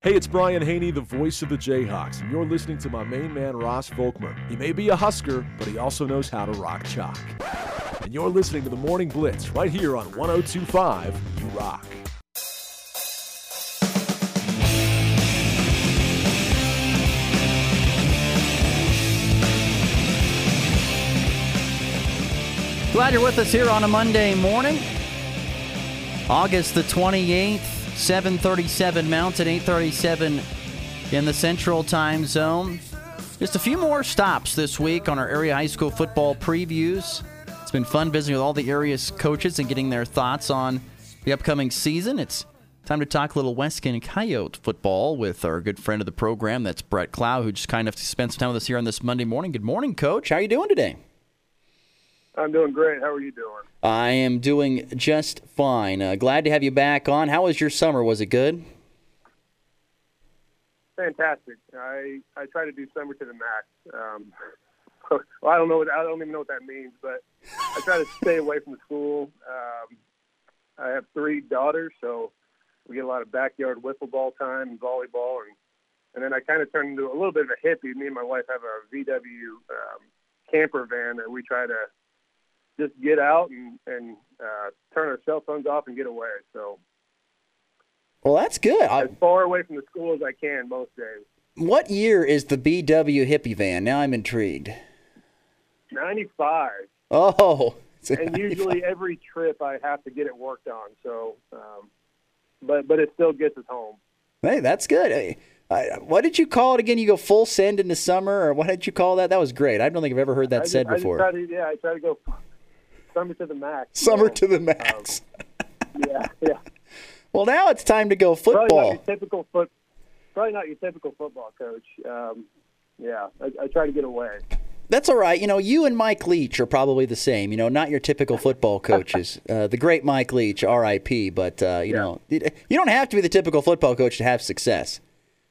Hey, it's Brian Hanni, the voice of the Jayhawks, and you're listening to my main man, Ross Volkmer. He may be a Husker, but he also knows how to rock chalk. And you're listening to the Morning Blitz right here on 1025 You Rock. Glad you're with us here on a Monday morning. August the 28th, 737 Mountain, 837 in the Central Time Zone. Just a few more stops this week on our area high school football previews. It's been fun visiting with all the area's coaches and getting their thoughts on the upcoming season. It's time to talk a little Weskan Coyote football with our good friend of the program, that's Brett Clow, who just kind of spent some time with us here on this Monday morning. Good morning, Coach. How are you doing today? I'm doing great. How are you doing? I am doing just fine. Uh, glad to have you back on. How was your summer? Was it good? Fantastic. I I try to do summer to the max. Um, well, I don't know. What, I don't even know what that means, but I try to stay away from school. Um, I have three daughters, so we get a lot of backyard wiffle ball time and volleyball, and and then I kind of turn into a little bit of a hippie. Me and my wife have a VW um, camper van that we try to just get out and, and uh, turn our cell phones off and get away. So, well, that's good. I, as far away from the school as I can most days. What year is the VW hippie van? Now I'm intrigued. Ninety-five. Oh. And usually every trip I have to get it worked on. So, um, but but it still gets us home. Hey, that's good. Hey, uh, what did you call it again? You go full send in the summer, or what did you call that? That was great. I don't think I've ever heard that I said just, before. I to, yeah, I try to go summer to the max. Summer to the max. Um, yeah, yeah. Well, now it's time to go football. Probably not your typical foot. Probably not your typical football coach. Um, yeah, I, I try to get away. That's all right. You know, you and Mike Leach are probably the same. You know, not your typical football coaches. uh, the great Mike Leach, R.I.P. But uh, you Yeah. know, you don't have to be the typical football coach to have success.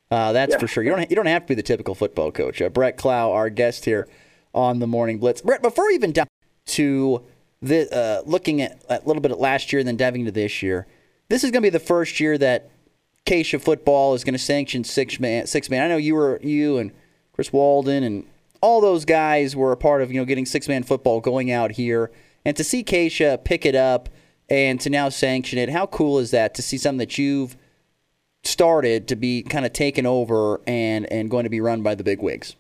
Uh, that's Yeah. for sure. You don't. You don't have to be the typical football coach. Uh, Brett Clow, our guest here on the Morning Blitz. Brett, before we even dive to the uh, looking at a little bit at last year and then diving into this year, this is going to be the first year that KSHSAA football is going to sanction six man. Six man. I know you were you and Chris Walden and all those guys were a part of you know getting six man football going out here, and to see KSHSAA pick it up and to now sanction it. How cool is that to see something that you've started to be kind of taken over and and going to be run by the big wigs?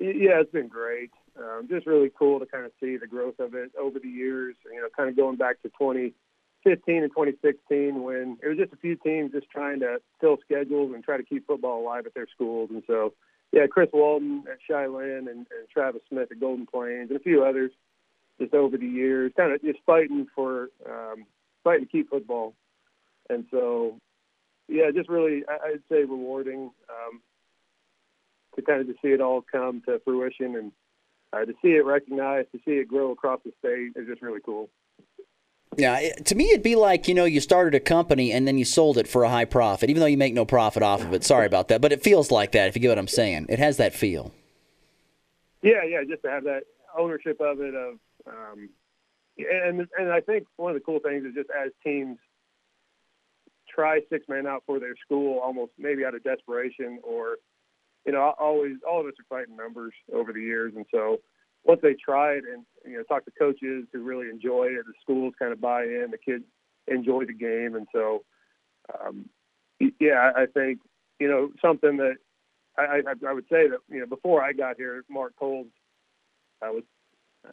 Yeah, it's been great. Um, just really cool to kind of see the growth of it over the years. You know, kind of going back to 2015 and 2016 when it was just a few teams just trying to fill schedules and try to keep football alive at their schools. And so, yeah, Chris Walton at Cheyenne and, and Travis Smith at Golden Plains and a few others just over the years, kind of just fighting for um, fighting to keep football. And so, yeah, just really, I- I'd say rewarding. Um, to kind of to see it all come to fruition and uh, to see it recognized, to see it grow across the state is just really cool. Yeah, it, to me, it'd be like you know you started a company and then you sold it for a high profit, even though you make no profit off of it. Sorry about that, but it feels like that. If you get what I'm saying, it has that feel. Yeah, yeah, just to have that ownership of it. Of um, and and I think one of the cool things is just as teams try six man out for their school, almost maybe out of desperation or you know, always all of us are fighting numbers over the years, and so once they try it and you know talk to coaches who really enjoy it, the schools kind of buy in, the kids enjoy the game, and so um, yeah, I I think you know something that I, I, I would say that you know before I got here, Mark Coles uh, was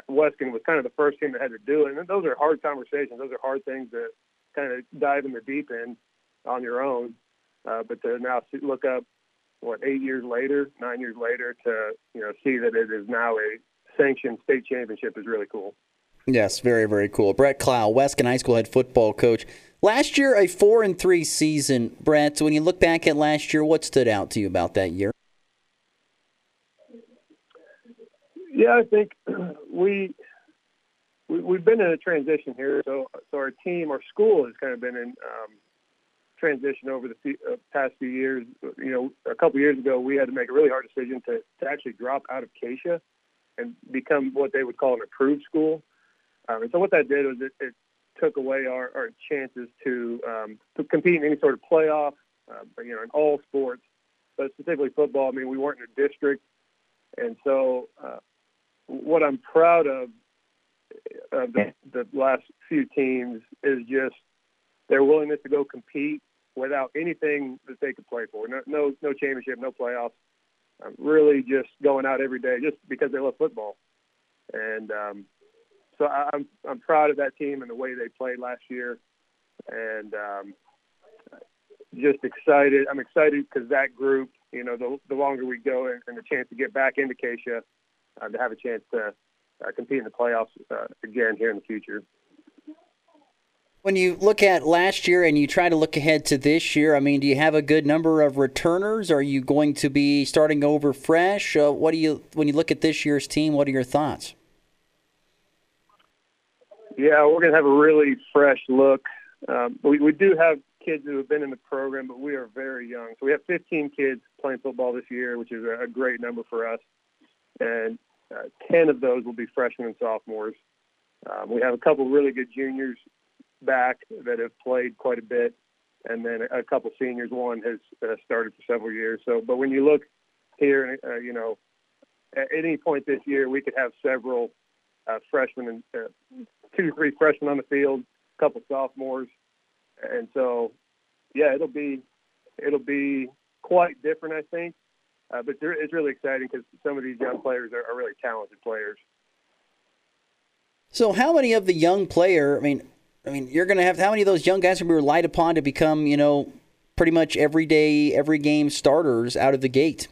Weskan was kind of the first team that had to do it, and those are hard conversations. Those are hard things to kind of dive in the deep end on your own. Uh, but to now look up what eight years later, nine years later, to you know see that it is now a sanctioned state championship is really cool. Yes, very very cool. Brett Clow, Weskan High School head football coach. Last year, a four and three season. Brett, when you look back at last year, what stood out to you about that year? Yeah, I think we, we we've been in a transition here. So so our team, our school has kind of been in um, transition over the uh, past few years. You know, a couple years ago, we had to make a really hard decision to, to actually drop out of KSHSAA and become what they would call an approved school. Um, and so what that did was it, it took away our, our chances to um, to compete in any sort of playoff, uh, you know, in all sports, but specifically football. I mean, we weren't in a district, and so uh, what I'm proud of uh, the, the last few teams is just their willingness to go compete without anything that they could play for. No, no, no championship, no playoffs. Um, really, just going out every day just because they love football. And um, so I, I'm I'm proud of that team and the way they played last year, and um, just excited. I'm excited because that group, you know, the the longer we go and, and the chance to get back into KSHSAA, uh, to have a chance to uh, compete in the playoffs uh, again here in the future. When you look at last year and you try to look ahead to this year, I mean, do you have a good number of returners? Are you going to be starting over fresh? Uh, what do you when you look at this year's team? What are your thoughts? Yeah, we're going to have a really fresh look. Um, we, we do have kids who have been in the program, but we are very young. So we have 15 kids playing football this year, which is a, great number for us. And uh, 10 of those will be freshmen and sophomores. Um, we have a couple really good juniors back that have played quite a bit, and then a, couple seniors. One has uh, started for several years. So, but when you look here, uh, you know, at any point this year, we could have several uh, freshmen and uh, two, three freshmen on the field, a couple sophomores, and so yeah, it'll be it'll be quite different, I think. Uh, but it's really exciting because some of these young players are, are really talented players. So, how many of the young player? I mean, I mean, you're going to have how many of those young guys are going to be relied upon to become, you know, pretty much every day, every game starters out of the gate?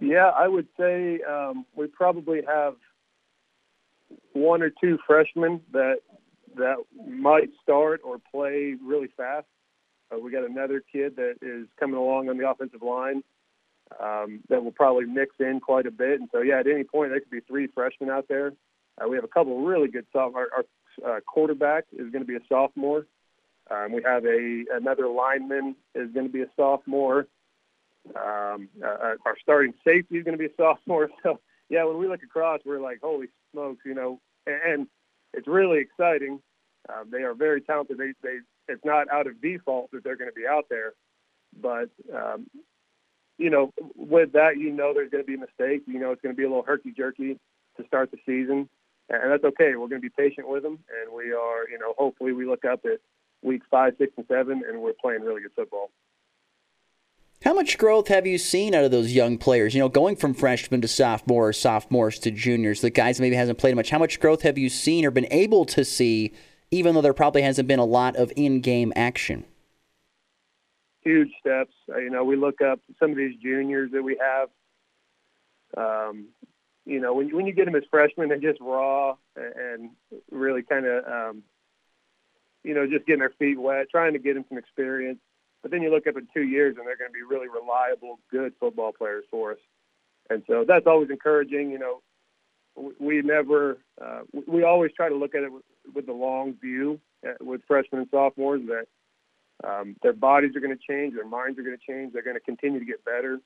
Yeah, I would say um, we probably have one or two freshmen that that might start or play really fast. Uh, we got another kid that is coming along on the offensive line um, that will probably mix in quite a bit. And so, yeah, at any point there could be three freshmen out there uh, we have a couple of really good sophomore. Our, our uh, quarterback is going to be a sophomore. Um, we have a another lineman is going to be a sophomore. Um, uh, uh our starting safety is going to be a sophomore. So yeah, when we look across, we're like, holy smokes, you know, and, it's really exciting. Um, they are very talented. They, they, it's not out of default that they're going to be out there, but um, you know, with that, you know, there's going to be mistakes. You know, it's going to be a little herky jerky to start the season and that's okay. We're going to be patient with them, and we are, you know, hopefully we look up at week five, six, and seven, and we're playing really good football. How much growth have you seen out of those young players? You know, going from freshmen to sophomores, sophomores to juniors, the guys maybe hasn't played much. How much growth have you seen or been able to see, even though there probably hasn't been a lot of in-game action? Huge steps. Uh, you know, we look up some of these juniors that we have. Um, you know, when when you get them as freshmen, they're just raw and really kind of, um, you know, just getting their feet wet, trying to get them some experience. But then you look up in two years, and they're going to be really reliable, good football players for us. And so that's always encouraging. You know, we never, uh, we always try to look at it with, with the long view uh, with freshmen and sophomores that um, their bodies are going to change, their minds are going to change, they're going to continue to get better.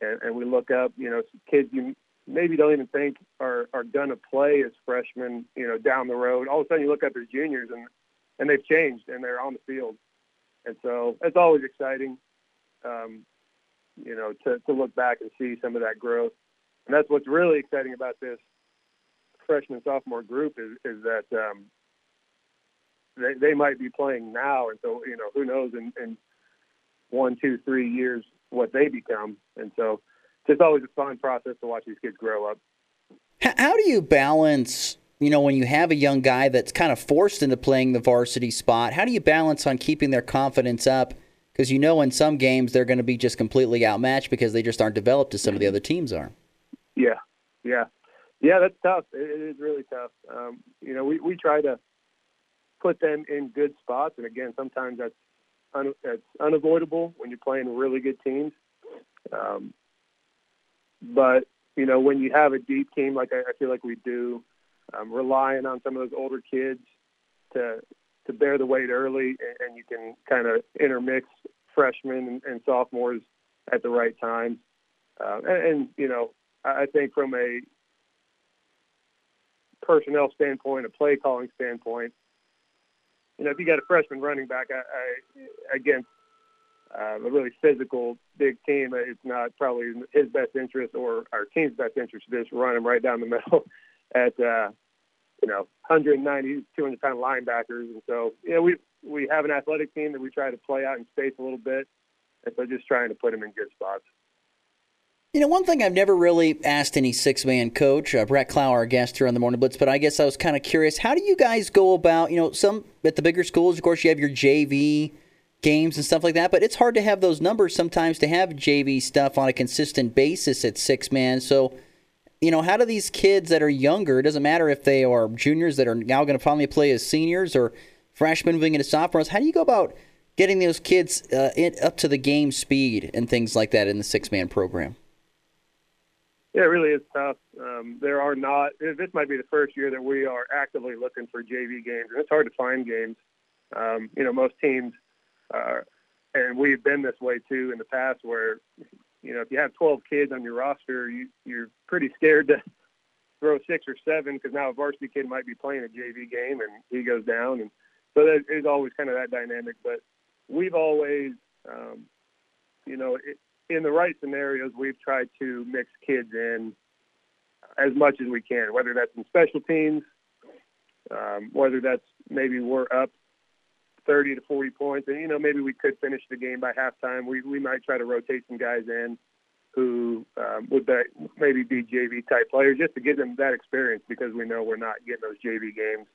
And, and we look up, you know, kids you maybe don't even think are are going to play as freshmen, you know, down the road. All of a sudden, you look up as juniors, and and they've changed and they're on the field, and so it's always exciting, um, you know, to to look back and see some of that growth, and that's what's really exciting about this freshman sophomore group is is that um, they they might be playing now, and so you know who knows in, in one, two, three years what they become, and so just always a fun process to watch these kids grow up. How do you balance, you know, when you have a young guy that's kind of forced into playing the varsity spot, how do you balance on keeping their confidence up? Because you know in some games they're going to be just completely outmatched because they just aren't developed as some of the other teams are. Yeah, yeah. Yeah, that's tough. It is really tough. Um, you know, we, we try to put them in good spots. And again, sometimes that's, un, that's unavoidable when you're playing really good teams. Um, but you know, when you have a deep team like I, I feel like we do, um, relying on some of those older kids to to bear the weight early, and, and you can kind of intermix freshmen and, and, sophomores at the right time. Uh, and, and, you know, I, I think from a personnel standpoint, a play calling standpoint. You know, if you got a freshman running back, I, I against uh, a really physical big team, it's not probably his best interest or our team's best interest to just run him right down the middle at uh, you know 190, 200 pound linebackers. And so, know, we we have an athletic team that we try to play out in space a little bit, and so just trying to put them in good spots. You know, one thing I've never really asked any six man coach, uh, Brett Clow, our guest here on the Morning Blitz, but I guess I was kind of curious. How do you guys go about, you know, some at the bigger schools, of course, you have your JV games and stuff like that, but it's hard to have those numbers sometimes to have JV stuff on a consistent basis at six man. So, you know, how do these kids that are younger, it doesn't matter if they are juniors that are now going to finally play as seniors or freshmen moving into sophomores, how do you go about getting those kids uh, up to the game speed and things like that in the six man program? Yeah, it really is tough. Um, there are not. This might be the first year that we are actively looking for JV games, and it's hard to find games. Um, you know, most teams, uh, and we've been this way too in the past, where you know if you have 12 kids on your roster, you, you're pretty scared to throw six or seven because now a varsity kid might be playing a JV game and he goes down, and so that is always kind of that dynamic. But we've always, um, you know, it, in the right scenarios, we've tried to mix kids in as much as we can, whether that's in special teams, um, whether that's maybe we're up 30 to 40 points, and you know maybe we could finish the game by halftime. We we might try to rotate some guys in who um, would be, maybe be JV type players just to give them that experience because we know we're not getting those JV games.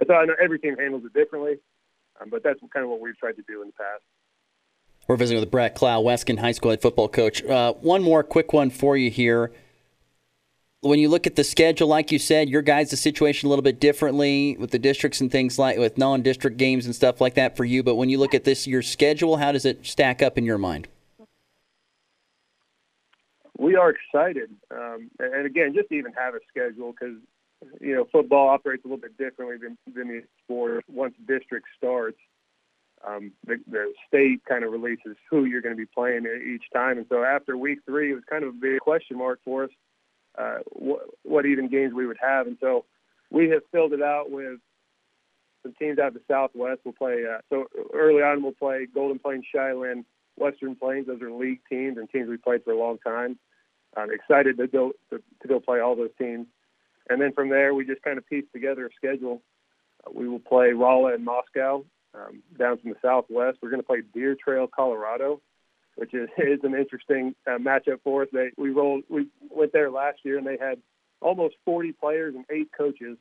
And so I know every team handles it differently, um, but that's kind of what we've tried to do in the past. We're visiting with Brett Clow, Weskan High School head football coach. Uh, one more quick one for you here. When you look at the schedule, like you said, your guys' the situation a little bit differently with the districts and things like with non-district games and stuff like that for you. But when you look at this year's schedule, how does it stack up in your mind? We are excited, um, and again, just to even have a schedule because you know football operates a little bit differently than than the sport. Once district starts, um, the, the state kind of releases who you're going to be playing each time. And so after week three, it was kind of a big question mark for us uh, what, even games we would have. And so we have filled it out with some teams out of the Southwest. We'll play, uh, so early on, we'll play Golden Plains, Shiloh, Western Plains. Those are league teams and teams we played for a long time. I'm excited to go to, to go play all those teams. And then from there, we just kind of piece together a schedule. Uh, we will play Rolla and Moscow um, down from the southwest. We're going to play Deer Trail, Colorado, which is, is an interesting uh, matchup for us. They we rolled we went there last year and they had almost 40 players and eight coaches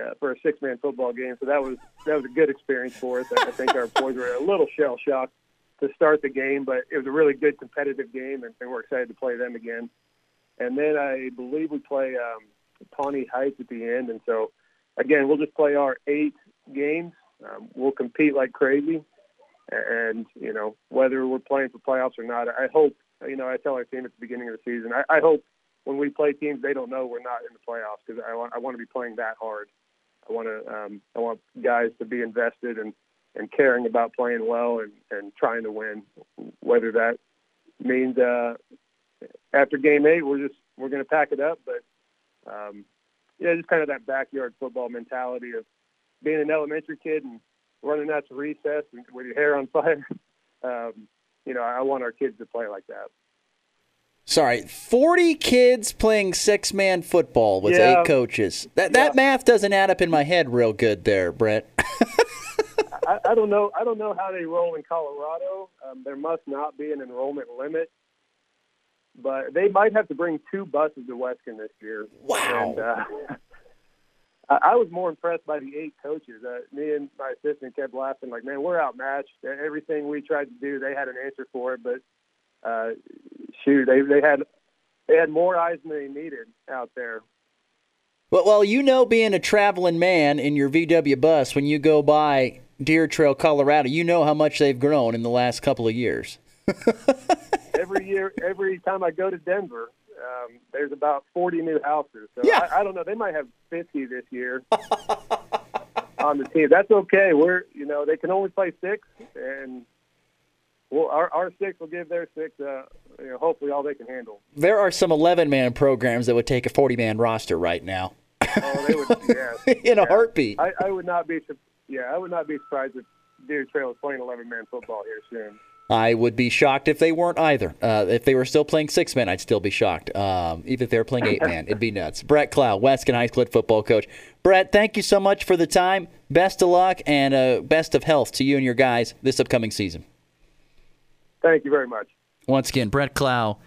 uh, for a six-man football game. So that was that was a good experience for us. I think our boys were a little shell shocked to start the game, but it was a really good competitive game, and, and we're excited to play them again. And then I believe we play um, Pawnee Heights at the end, and so again we'll just play our eight games um, we'll compete like crazy, and you know whether we're playing for playoffs or not. I hope you know I tell our team at the beginning of the season. I, I hope when we play teams, they don't know we're not in the playoffs because I want I want to be playing that hard. I want to um, I want guys to be invested and and caring about playing well and and trying to win. Whether that means uh, after game eight, we're just we're going to pack it up, but um, yeah, just kind of that backyard football mentality of being an elementary kid and running out to recess and with your hair on fire. Um, you know, I want our kids to play like that. Sorry, forty kids playing six man football with yeah. eight coaches. That that yeah. math doesn't add up in my head real good there, Brett. I, I, don't know. I don't know how they roll in Colorado. Um, there must not be an enrollment limit, but they might have to bring two buses to Weskan this year. Wow. And, uh, I was more impressed by the eight coaches. Uh, me and my assistant kept laughing, like, "Man, we're outmatched. Everything we tried to do, they had an answer for it." But uh, shoot, they they had they had more eyes than they needed out there. Well, well, you know, being a traveling man in your VW bus when you go by Deer Trail, Colorado, you know how much they've grown in the last couple of years. every year, every time I go to Denver, um, there's about 40 new houses. So Yeah. I, I don't know. They might have 50 this year on the team. That's okay. We're, you know, they can only play six, and well, our, our six will give their six, uh, you know, hopefully all they can handle. There are some 11 man programs that would take a 40 man roster right now. Oh, they would. Yeah. in a Yeah. heartbeat. I, I would not be. Yeah, I would not be surprised if Deer Trail is playing 11 man football here soon. I would be shocked if they weren't either. Uh, if they were still playing six man, I'd still be shocked. Um, even if they were playing eight man, it'd be nuts. Brett Clow, Weskan High School football coach. Brett, thank you so much for the time. Best of luck and uh, best of health to you and your guys this upcoming season. Thank you very much. Once again, Brett Clow,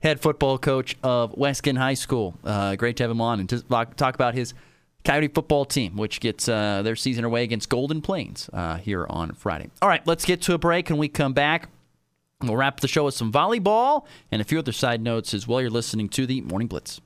head football coach of Weskan High School. Uh, great to have him on and to talk talk about his Coyote football team, which gets uh, their season away against Golden Plains uh, here on Friday. All right, let's get to a break. and we come back, we'll wrap the show with some volleyball and a few other side notes as well. You're listening to the Morning Blitz.